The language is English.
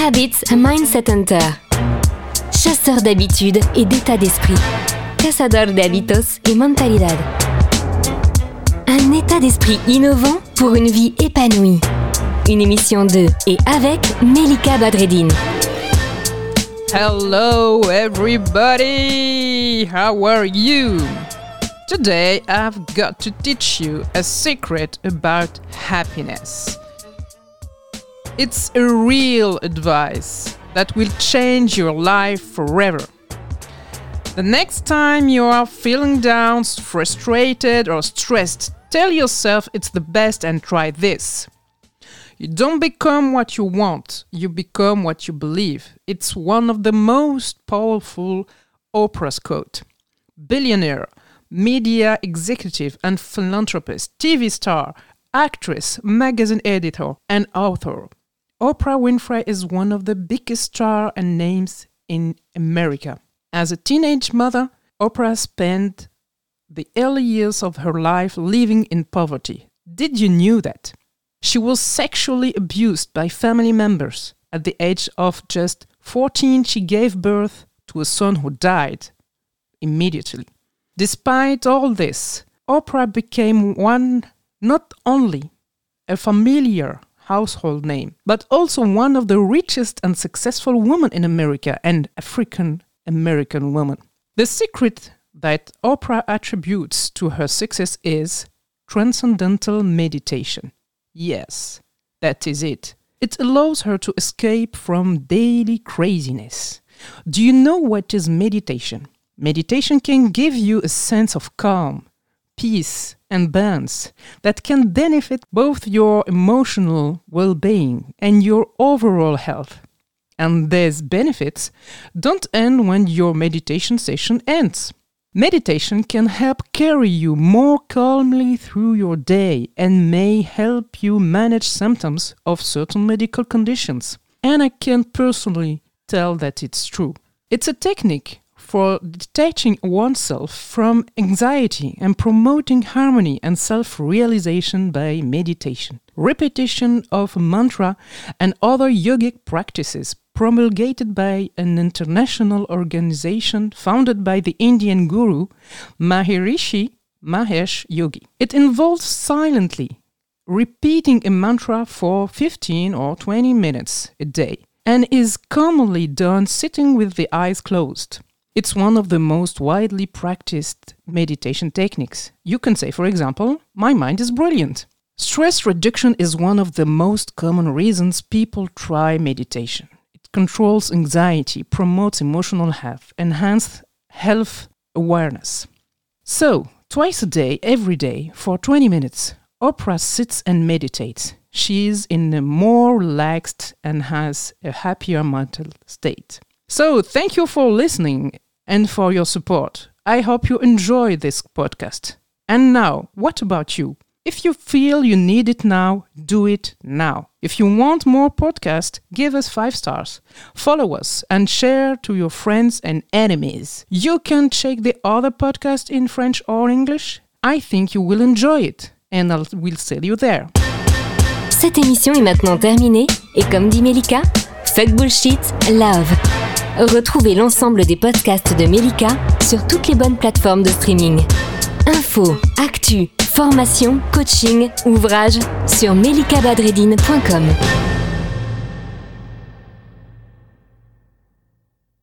Habits Mindset Hunter. Chasseur d'habitudes et d'état d'esprit. Cazador de hábitos et mentalidad. Un état d'esprit innovant pour une vie épanouie. Une émission de et avec Melika Badreddine. Hello, everybody! How are you? Today I've got to teach you a secret about happiness. It's a real advice that will change your life forever. The next time you are feeling down, frustrated, or stressed, tell yourself it's the best and try this. You don't become what you want, you become what you believe. It's one of the most powerful Oprah's quote. Billionaire, media executive and philanthropist, TV star, actress, magazine editor, and author. Oprah Winfrey is one of the biggest stars and names in America. As a teenage mother, Oprah spent the early years of her life living in poverty. Did you knew that? She was sexually abused by family members. At the age of just 14, she gave birth to a son who died immediately. Despite all this, Oprah became one not only a familiar household name, but also one of the richest and successful women in America and African American woman. The secret that Oprah attributes to her success is transcendental meditation. Yes, that is it. It allows her to escape from daily craziness. Do you know what is meditation? Meditation can give you a sense of calm, peace, and balance that can benefit both your emotional well being and your overall health. And these benefits don't end when your meditation session ends. Meditation can help carry you more calmly through your day and may help you manage symptoms of certain medical conditions. And I can personally tell that it's true. It's a technique for detaching oneself from anxiety and promoting harmony and self realization by meditation. Repetition of mantra and other yogic practices promulgated by an international organization founded by the Indian guru Maharishi Mahesh Yogi. It involves silently repeating a mantra for 15 or 20 minutes a day and is commonly done sitting with the eyes closed. It's one of the most widely practiced meditation techniques. You can say, for example, my mind is brilliant. Stress reduction is one of the most common reasons people try meditation. It controls anxiety, promotes emotional health, enhances health awareness. So, twice a day, every day, for 20 minutes, Oprah sits and meditates. She is in a more relaxed and has a happier mental state. So, thank you for listening and for your support. I hope you enjoy this podcast. And now, what about you? If you feel you need it now, do it now. If you want more podcasts, give us 5 stars. Follow us and share to your friends and enemies. You can check the other podcast in French or English. I think you will enjoy it and I will see you there. Cette émission est maintenant terminée et comme dit Melika, fuck bullshit, love. Retrouvez l'ensemble des podcasts de Melika sur toutes les bonnes plateformes de streaming. Info, actu, formation, coaching, ouvrages sur melikabadredine.com.